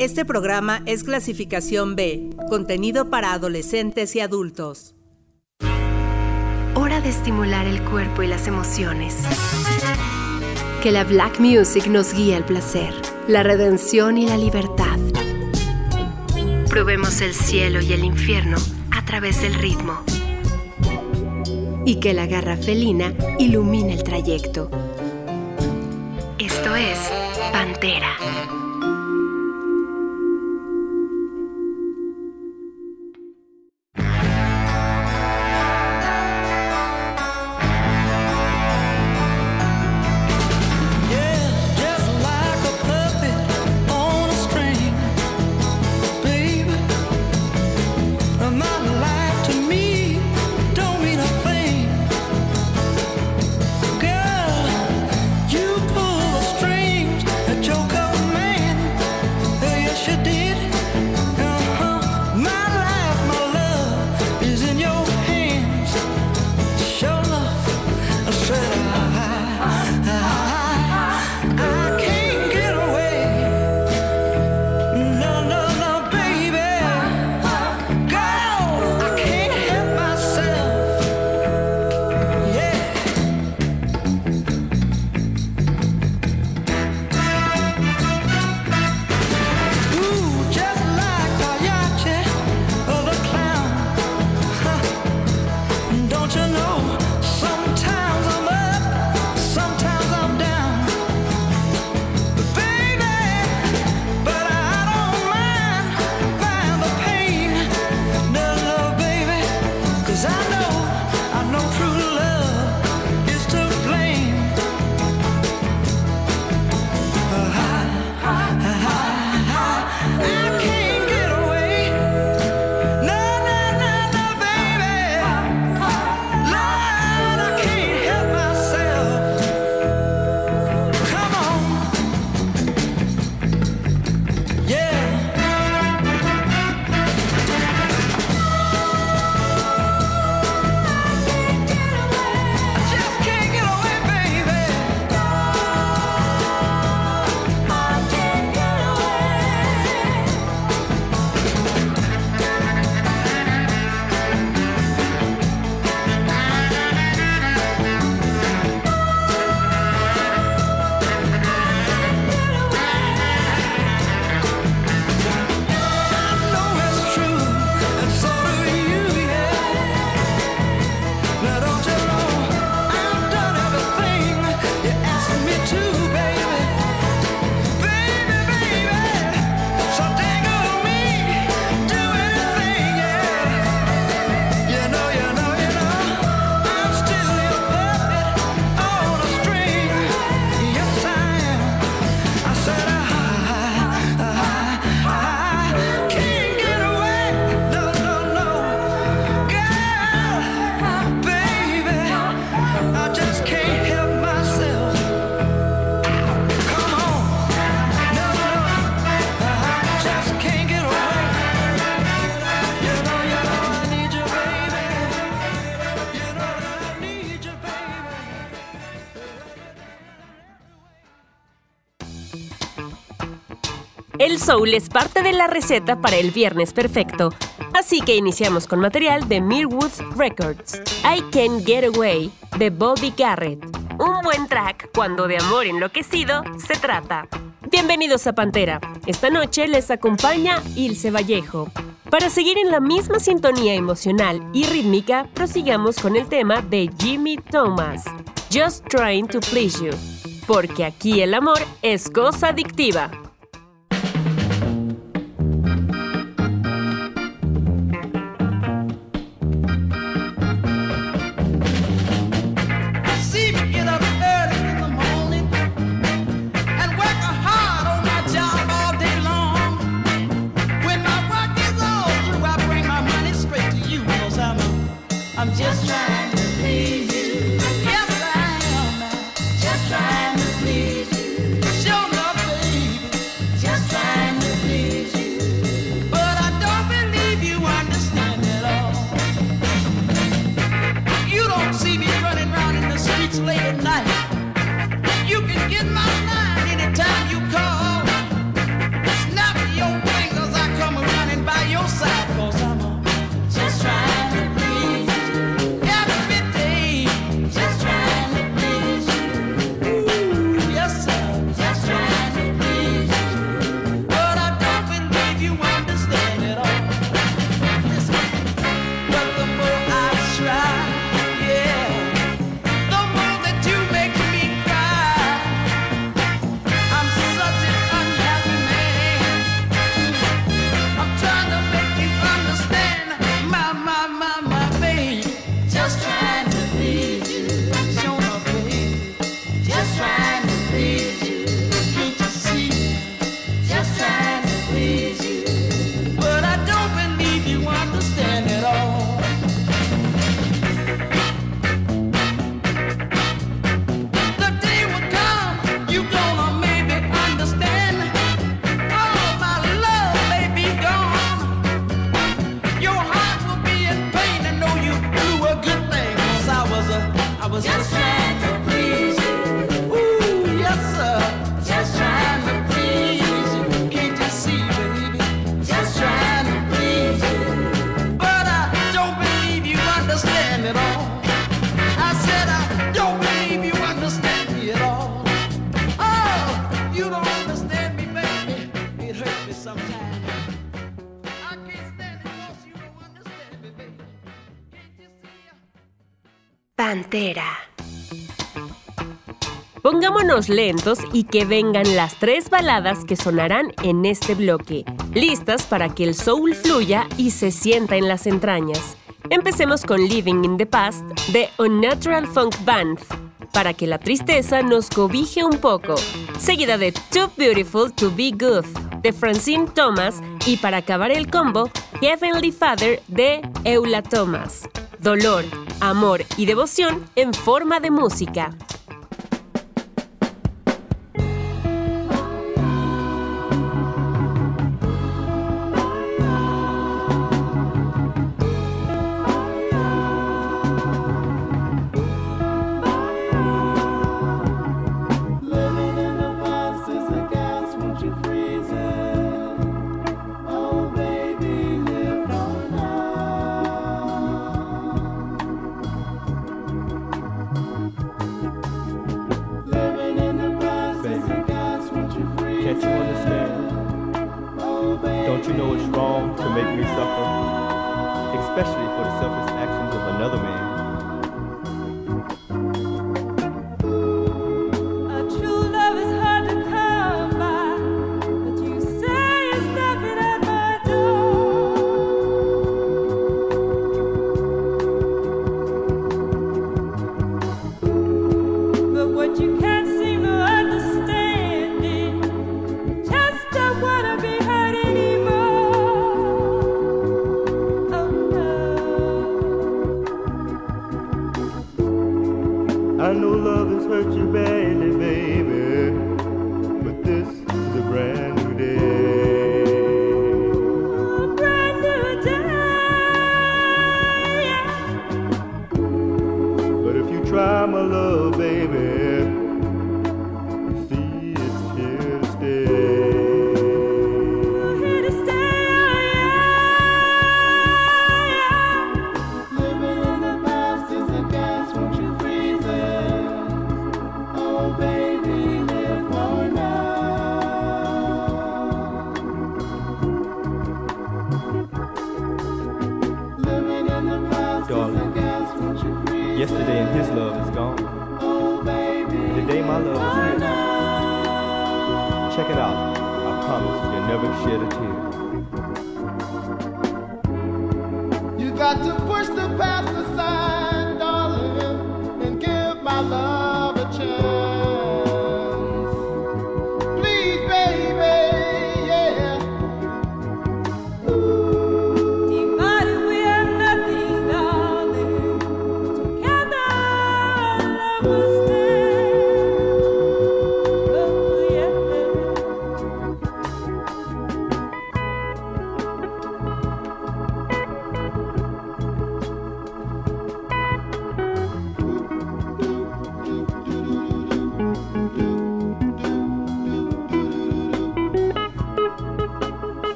Este programa es clasificación B, contenido para adolescentes y adultos. Hora de estimular el cuerpo y las emociones. Que la Black Music nos guíe al placer, la redención y la libertad. Probemos el cielo y el infierno a través del ritmo. Y que la garra felina ilumine el trayecto. Esto es Pantera. Soul es parte de la receta para el viernes perfecto, así que iniciamos con material de Mirwood Records. I Can Get Away de Bobby Garrett. Un buen track cuando de amor enloquecido se trata. Bienvenidos a Pantera. Esta noche les acompaña Ilse Vallejo. Para seguir en la misma sintonía emocional y rítmica, prosigamos con el tema de Jimmy Thomas, Just Trying to Please You. Porque aquí el amor es cosa adictiva. Lentos y que vengan las tres baladas que sonarán en este bloque, listas para que el soul fluya y se sienta en las entrañas. Empecemos con Living in the Past de Unnatural Funk Band, para que la tristeza nos cobije un poco, seguida de Too Beautiful to Be Good de Francine Thomas y para acabar el combo, Heavenly Father de Eula Thomas. Dolor, amor y devoción en forma de música.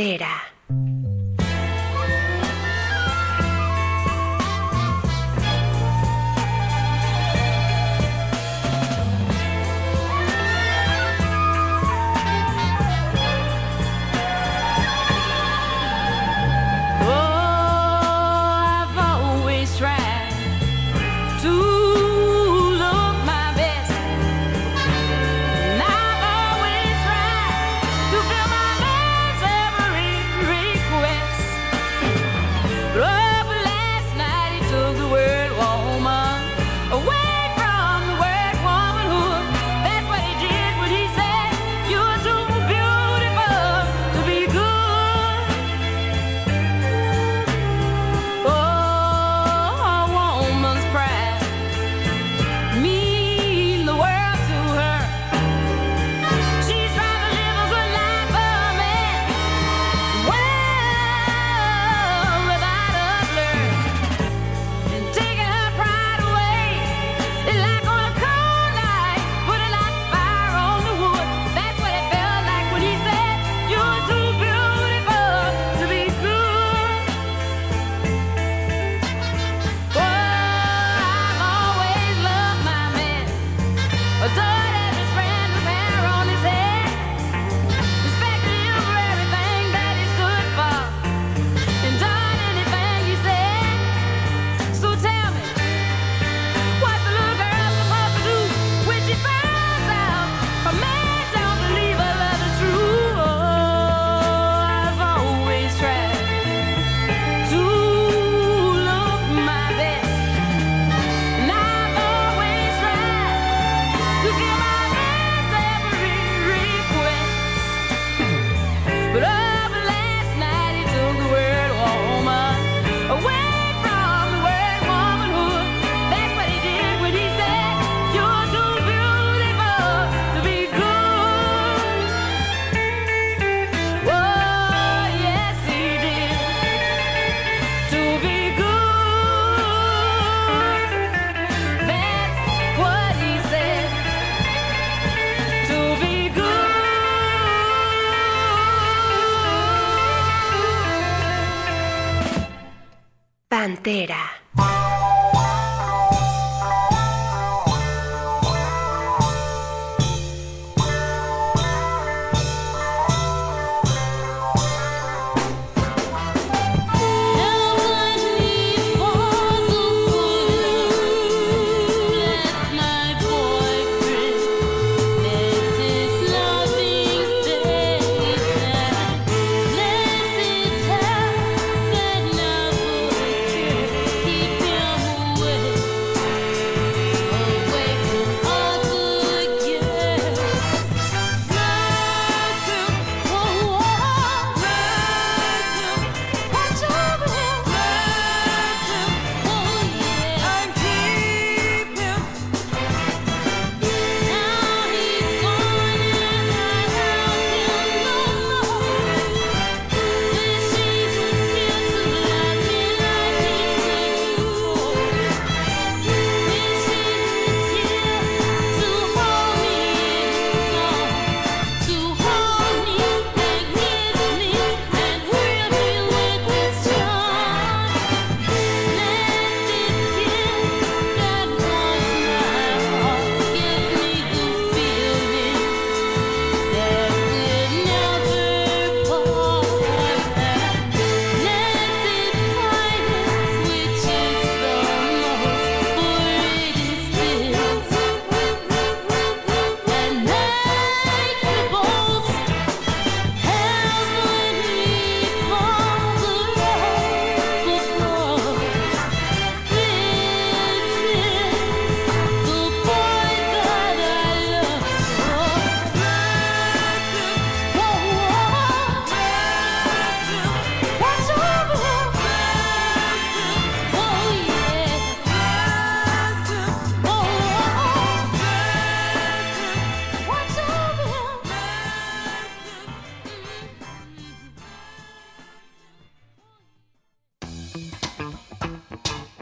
Pantera.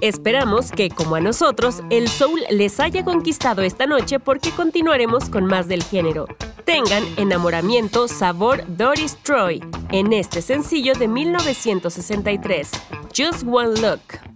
Esperamos que, como a nosotros, el soul les haya conquistado esta noche porque continuaremos con más del género. Tengan enamoramiento sabor Doris Troy en este sencillo de 1963, Just One Look.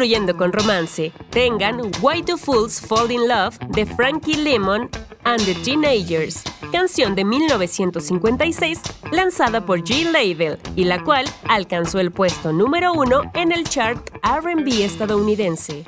Fluyendo con romance. Tengan Why Do Fools Fall in Love de Frankie Lemon and the Teenagers, canción de 1956 lanzada por G Label y la cual alcanzó el puesto número uno en el chart RB estadounidense.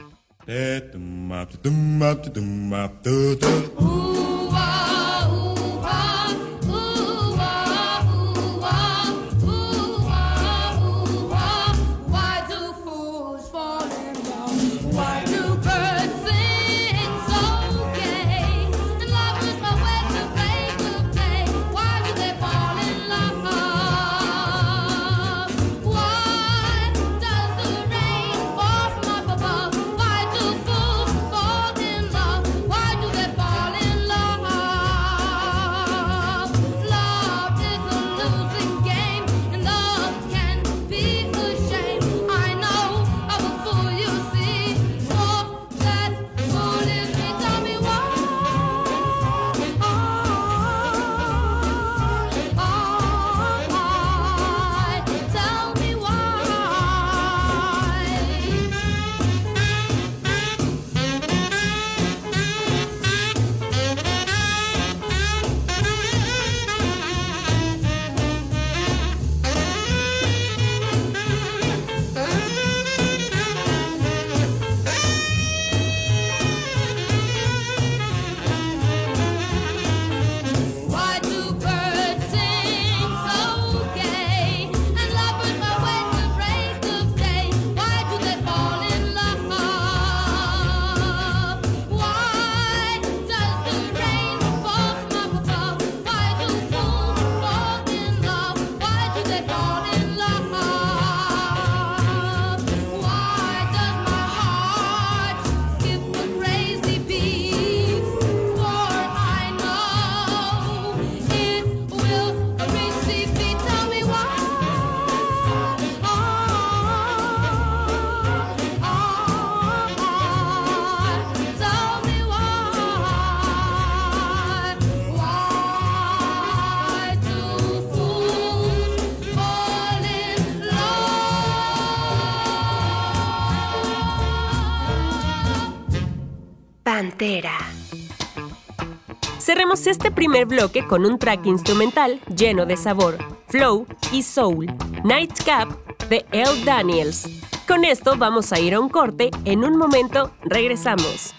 Cerremos este primer bloque con un track instrumental lleno de sabor, flow y soul, Nightcap de L. Daniels. Con esto vamos a ir a un corte, en un momento regresamos.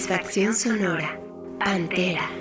Satisfacción sonora. Pantera.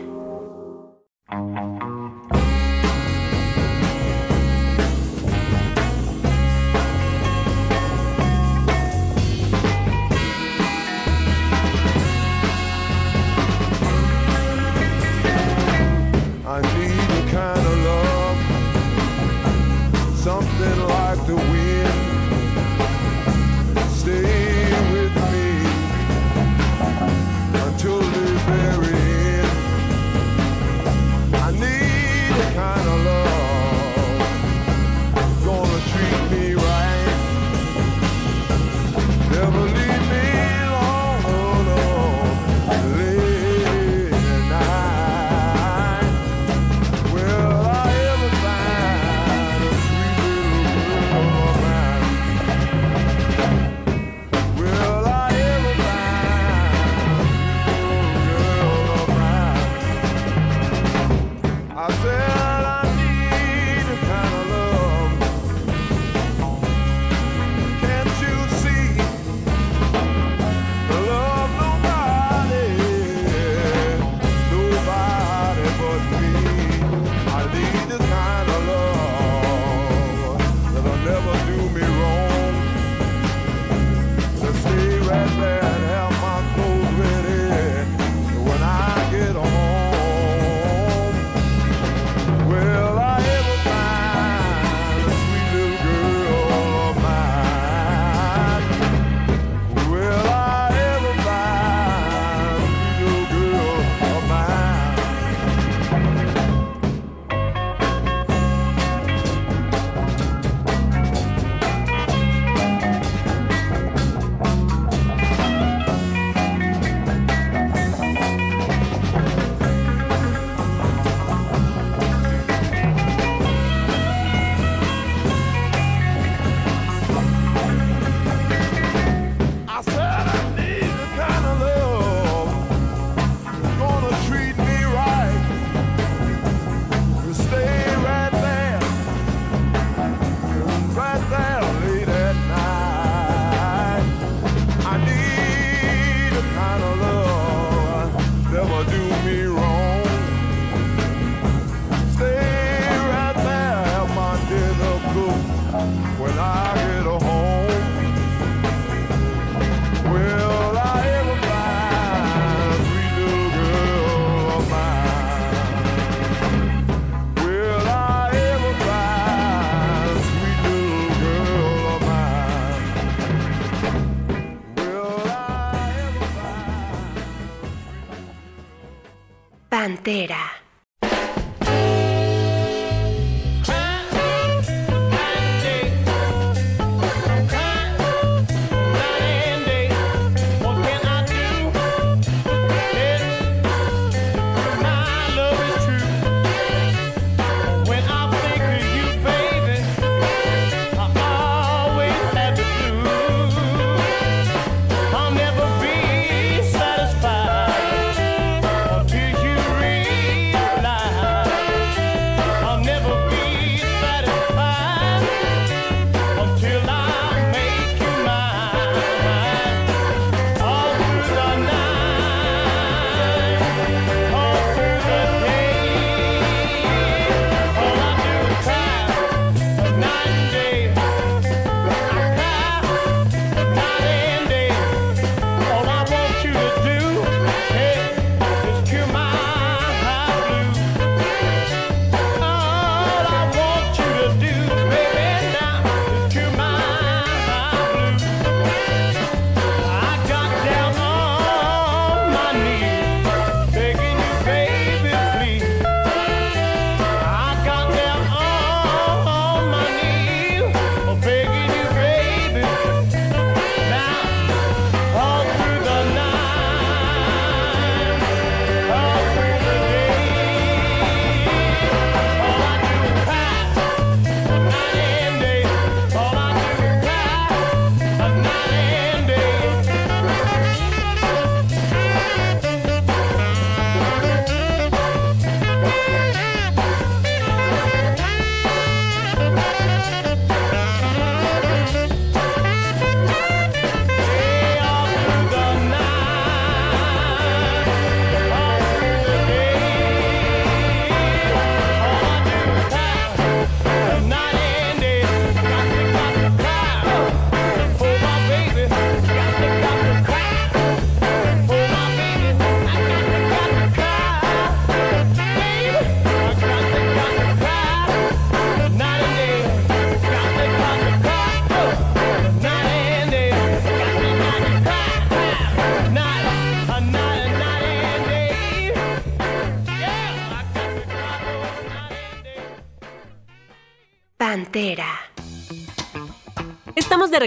Frontera.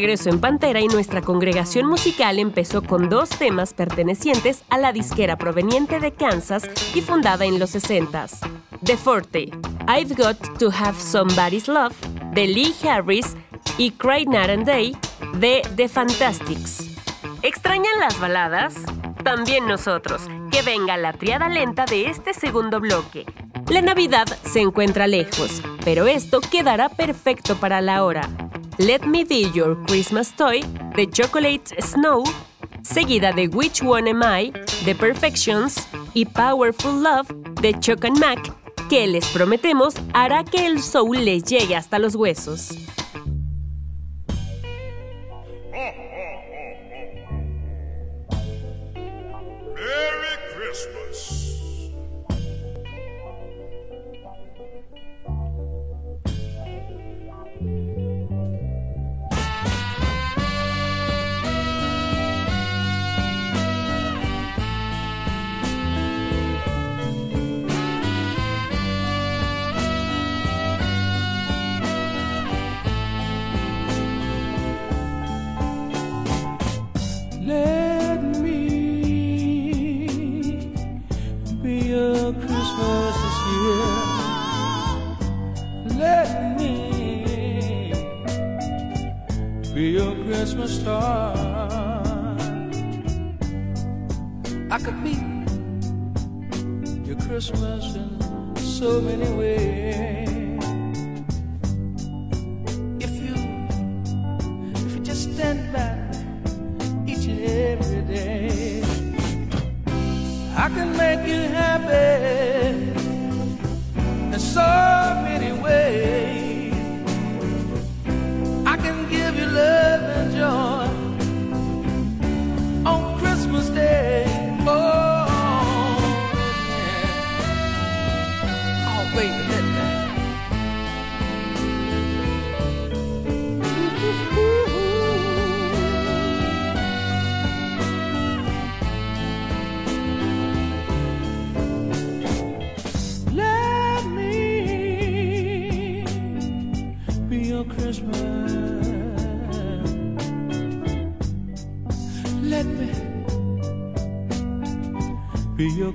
Regreso en Pantera y nuestra congregación musical empezó con dos temas pertenecientes a la disquera proveniente de Kansas y fundada en los 60s. The Forte, I've Got to Have Somebody's Love, de Lee Harris, y Cry Night and Day, de The Fantastics. ¿Extrañan las baladas? También nosotros. Que venga la triada lenta de este segundo bloque. La Navidad se encuentra lejos, pero esto quedará perfecto para la hora. Let Me Be Your Christmas Toy de Chocolate Snow, seguida de Which One Am I de Perfections y Powerful Love de Chuck and Mac, que les prometemos hará que el soul les llegue hasta los huesos.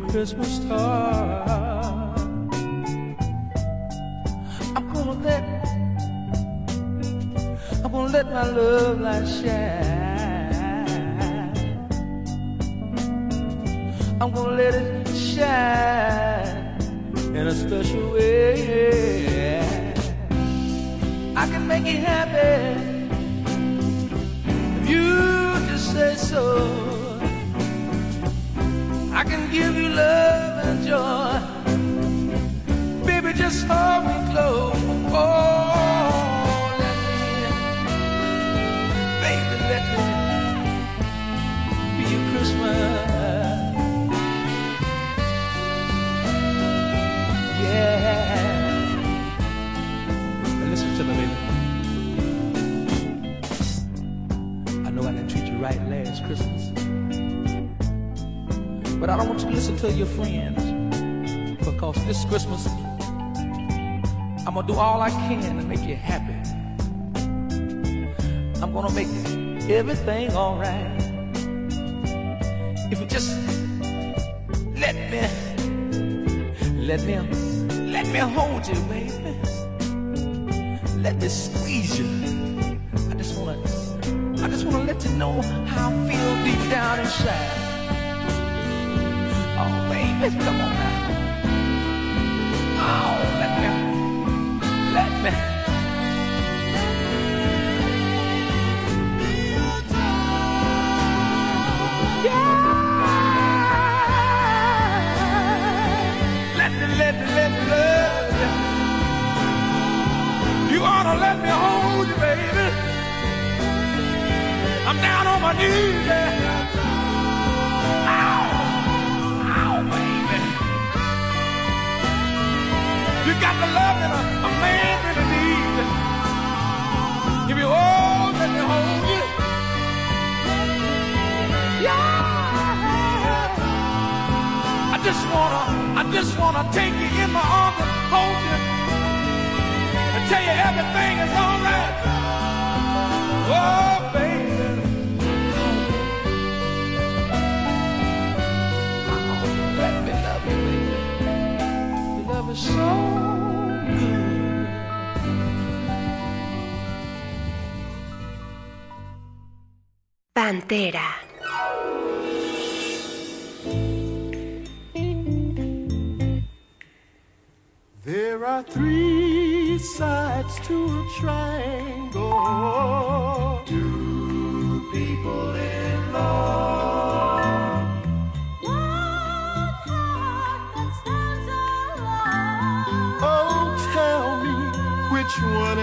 Christmas star. I'm gonna let, I'm gonna let my love light shine. Alright. If you just let me, let me, let me hold you, baby. Let me squeeze you. I just wanna, I just wanna let you know how I feel deep down inside. Oh, baby, come on now. Oh, let me, let me. Love you. Ought to let me hold you, baby. I'm down on my knees. Ow, ow, oh, oh, baby. You got the love that a, a man really needs. If you hold, let me hold you. just wanna, I just wanna take you in my arms and hold you and tell you everything is alright. Oh, baby. So. Pantera. triangle. Two people in love. One heart that stands alone. Oh, tell me which one.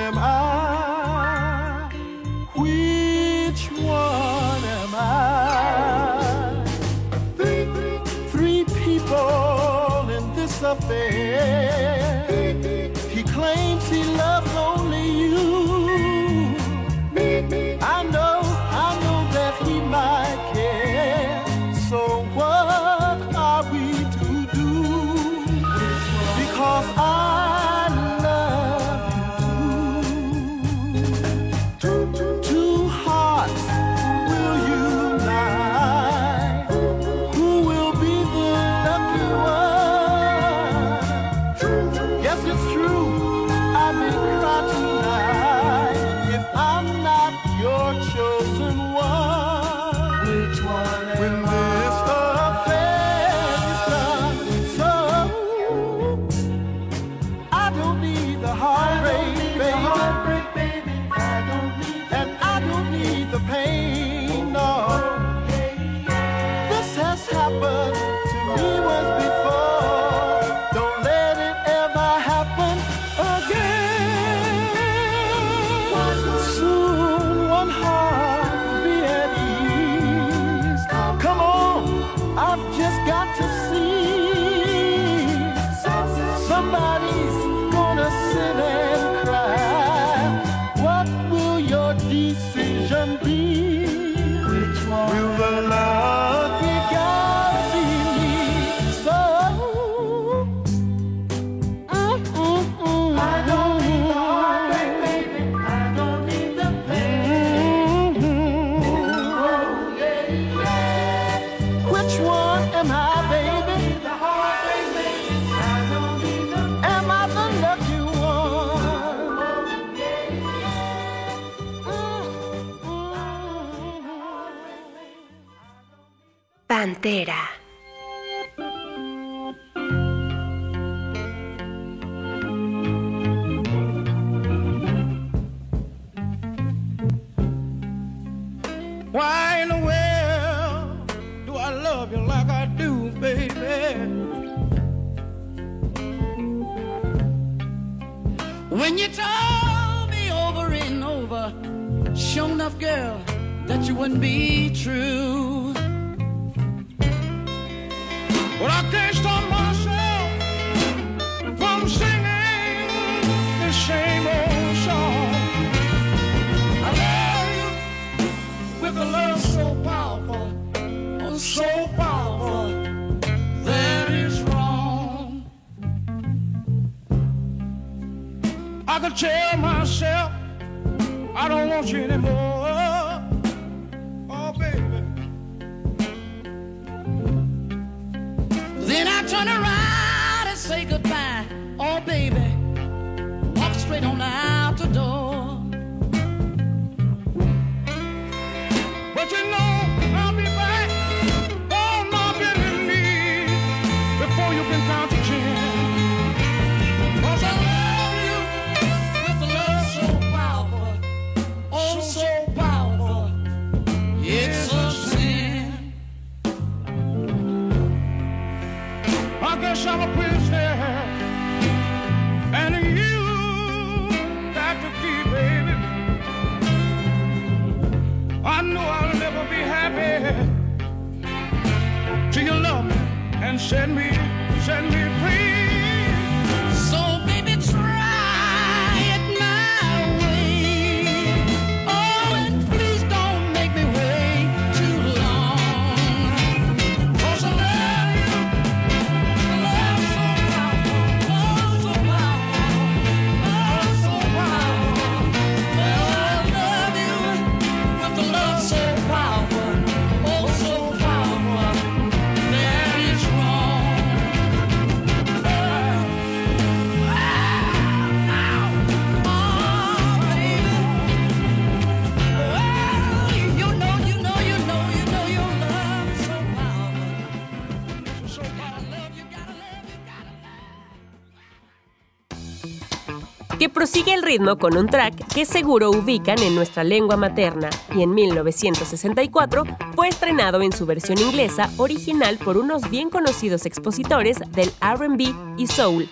Ritmo con un track que seguro ubican en nuestra lengua materna y en 1964 fue estrenado en su versión inglesa original por unos bien conocidos expositores del RB y soul,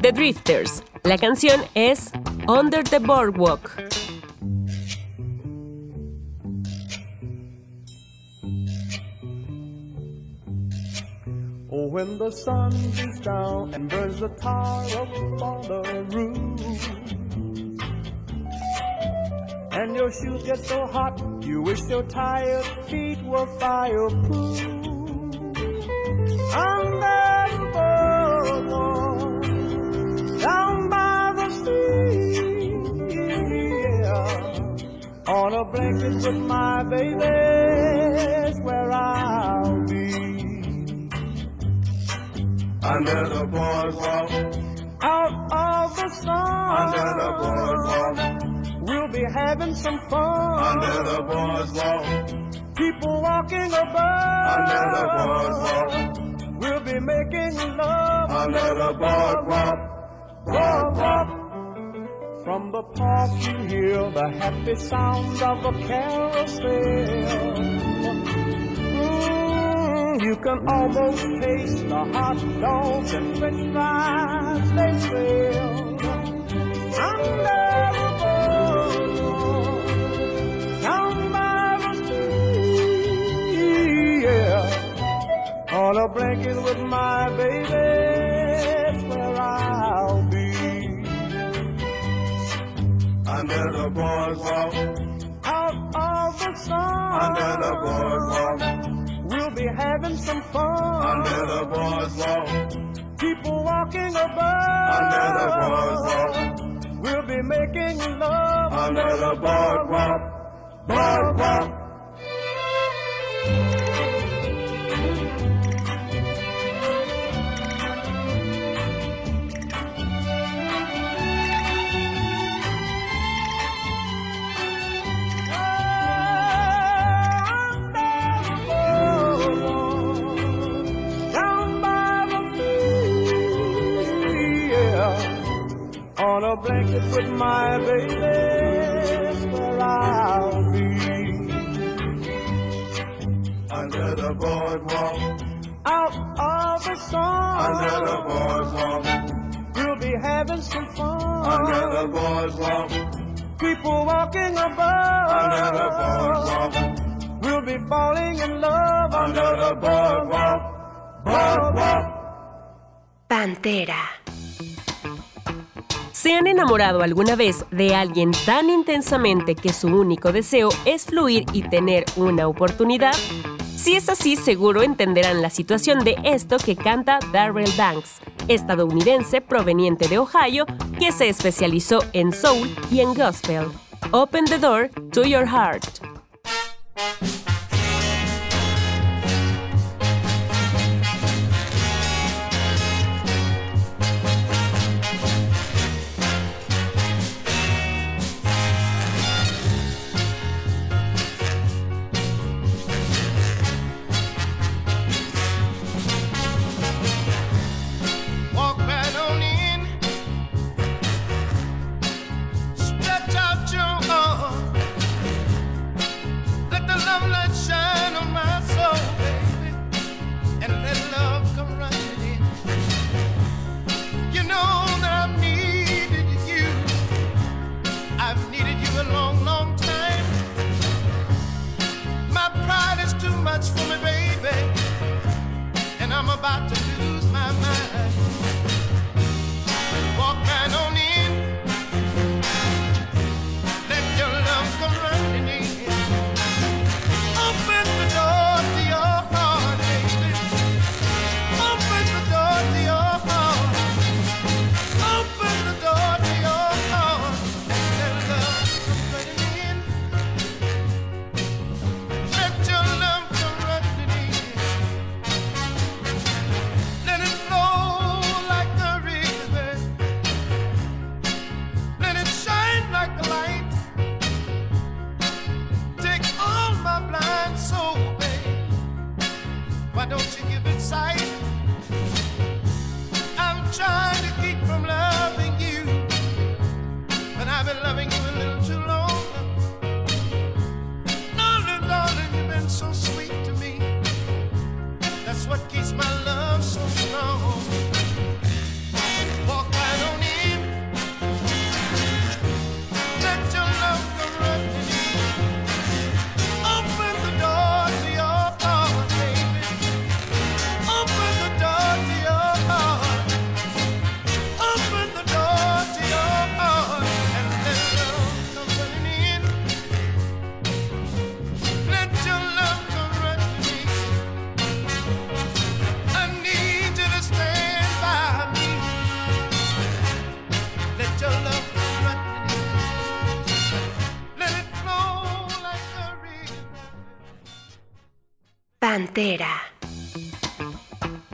The Drifters. La canción es Under the Boardwalk. Oh, and your shoes get so hot, you wish your tired feet were fireproof. Under the boardwalk, down by the sea, yeah, on a blanket with my baby's where I'll be under the boardwalk, out of the sun. under the boardwalk, having some fun. under the boardwalk, People walking above. under the boardwalk, We'll be making love under the boardwalk, boardwalk. From the park you hear the happy sounds of a carousel. You can almost taste the hot dogs and french fries they sell. A blanket with my baby, it's where I'll be. under the boardwalk, Out of the sun, under the boardwalk, we'll be having some fun. under the boardwalk, People walking above, under the boardwalk, we'll be making love. Under the boardwalk, boardwalk. A with my baby, where I'll be. Under the boardwalk, Out of the sun, under the boardwalk, we'll be having some fun. under the boardwalk, People walking above, under the boardwalk, we'll be falling in love under the boardwalk, boardwalk. Pantera. ¿Se han enamorado alguna vez de alguien tan intensamente que su único deseo es fluir y tener una oportunidad? Si es así, seguro entenderán la situación de esto que canta Darrell Banks, estadounidense proveniente de Ohio que se especializó en soul y en gospel. Open the door to your heart.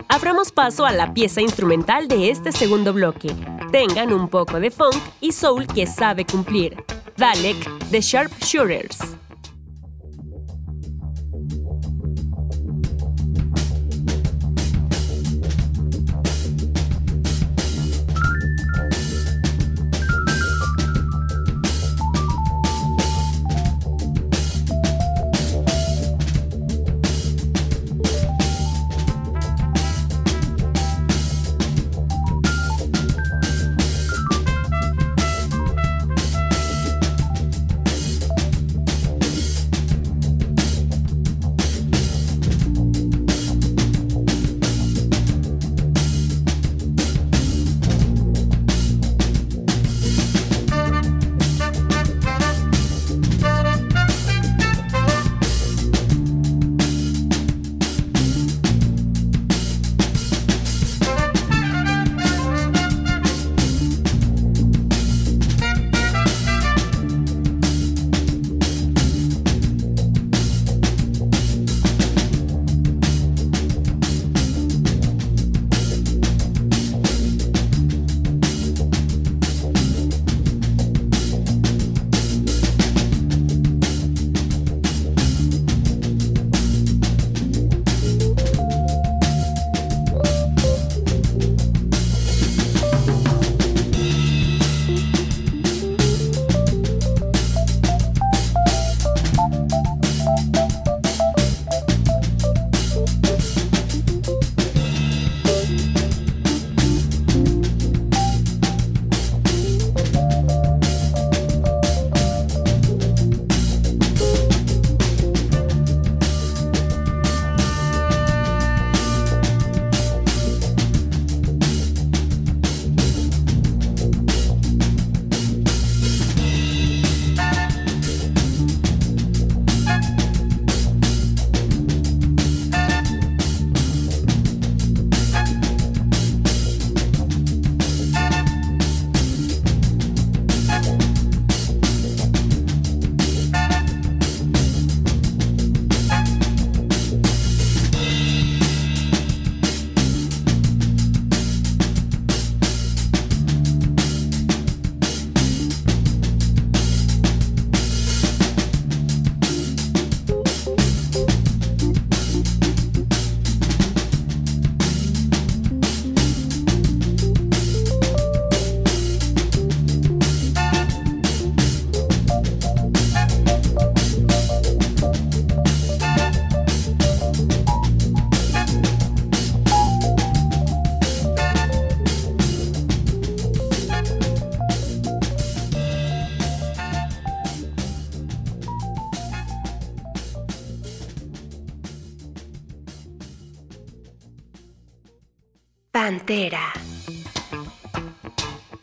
Abramos paso a la pieza instrumental de este segundo bloque. Tengan un poco de funk y soul que sabe cumplir. Dalek, The Sharpshooters. Pantera.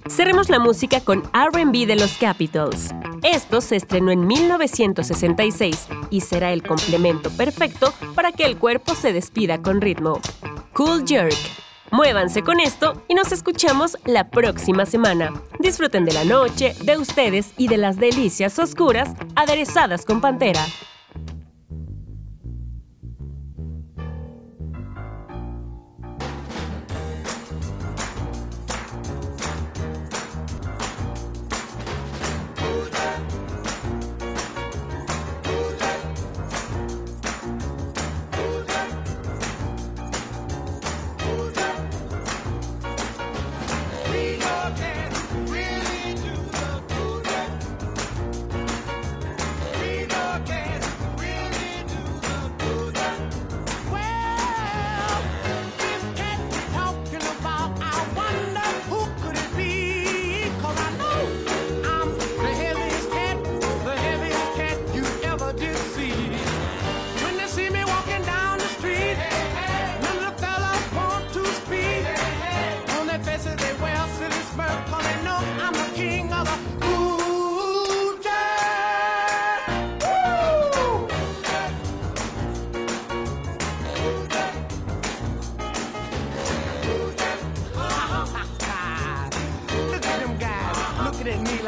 Cerremos la música con RB de los Capitals. Esto se estrenó en 1966 y será el complemento perfecto para que el cuerpo se despida con ritmo. Cool Jerk. Muévanse con esto y nos escuchamos la próxima semana. Disfruten de la noche, de ustedes y de las delicias oscuras aderezadas con Pantera.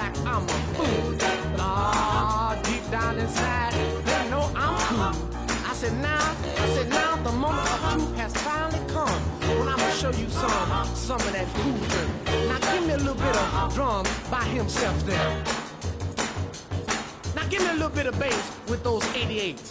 like I'm a fool. Ah, deep down inside, they know I'm cool. I said now, I said now, the moment of truth has finally come. When I'ma show you some, some of that cool. Now give me a little bit of drum by himself there. Now give me a little bit of bass with those 88s.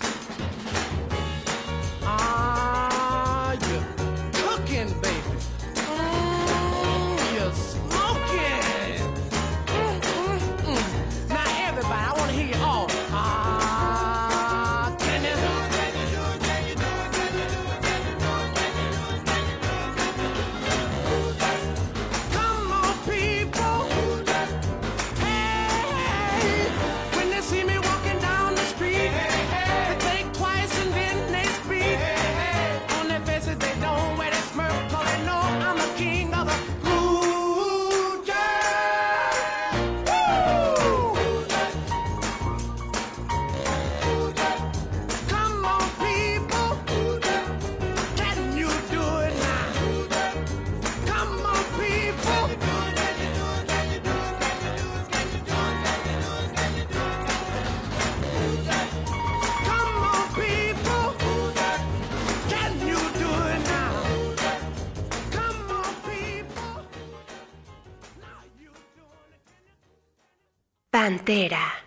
Pantera.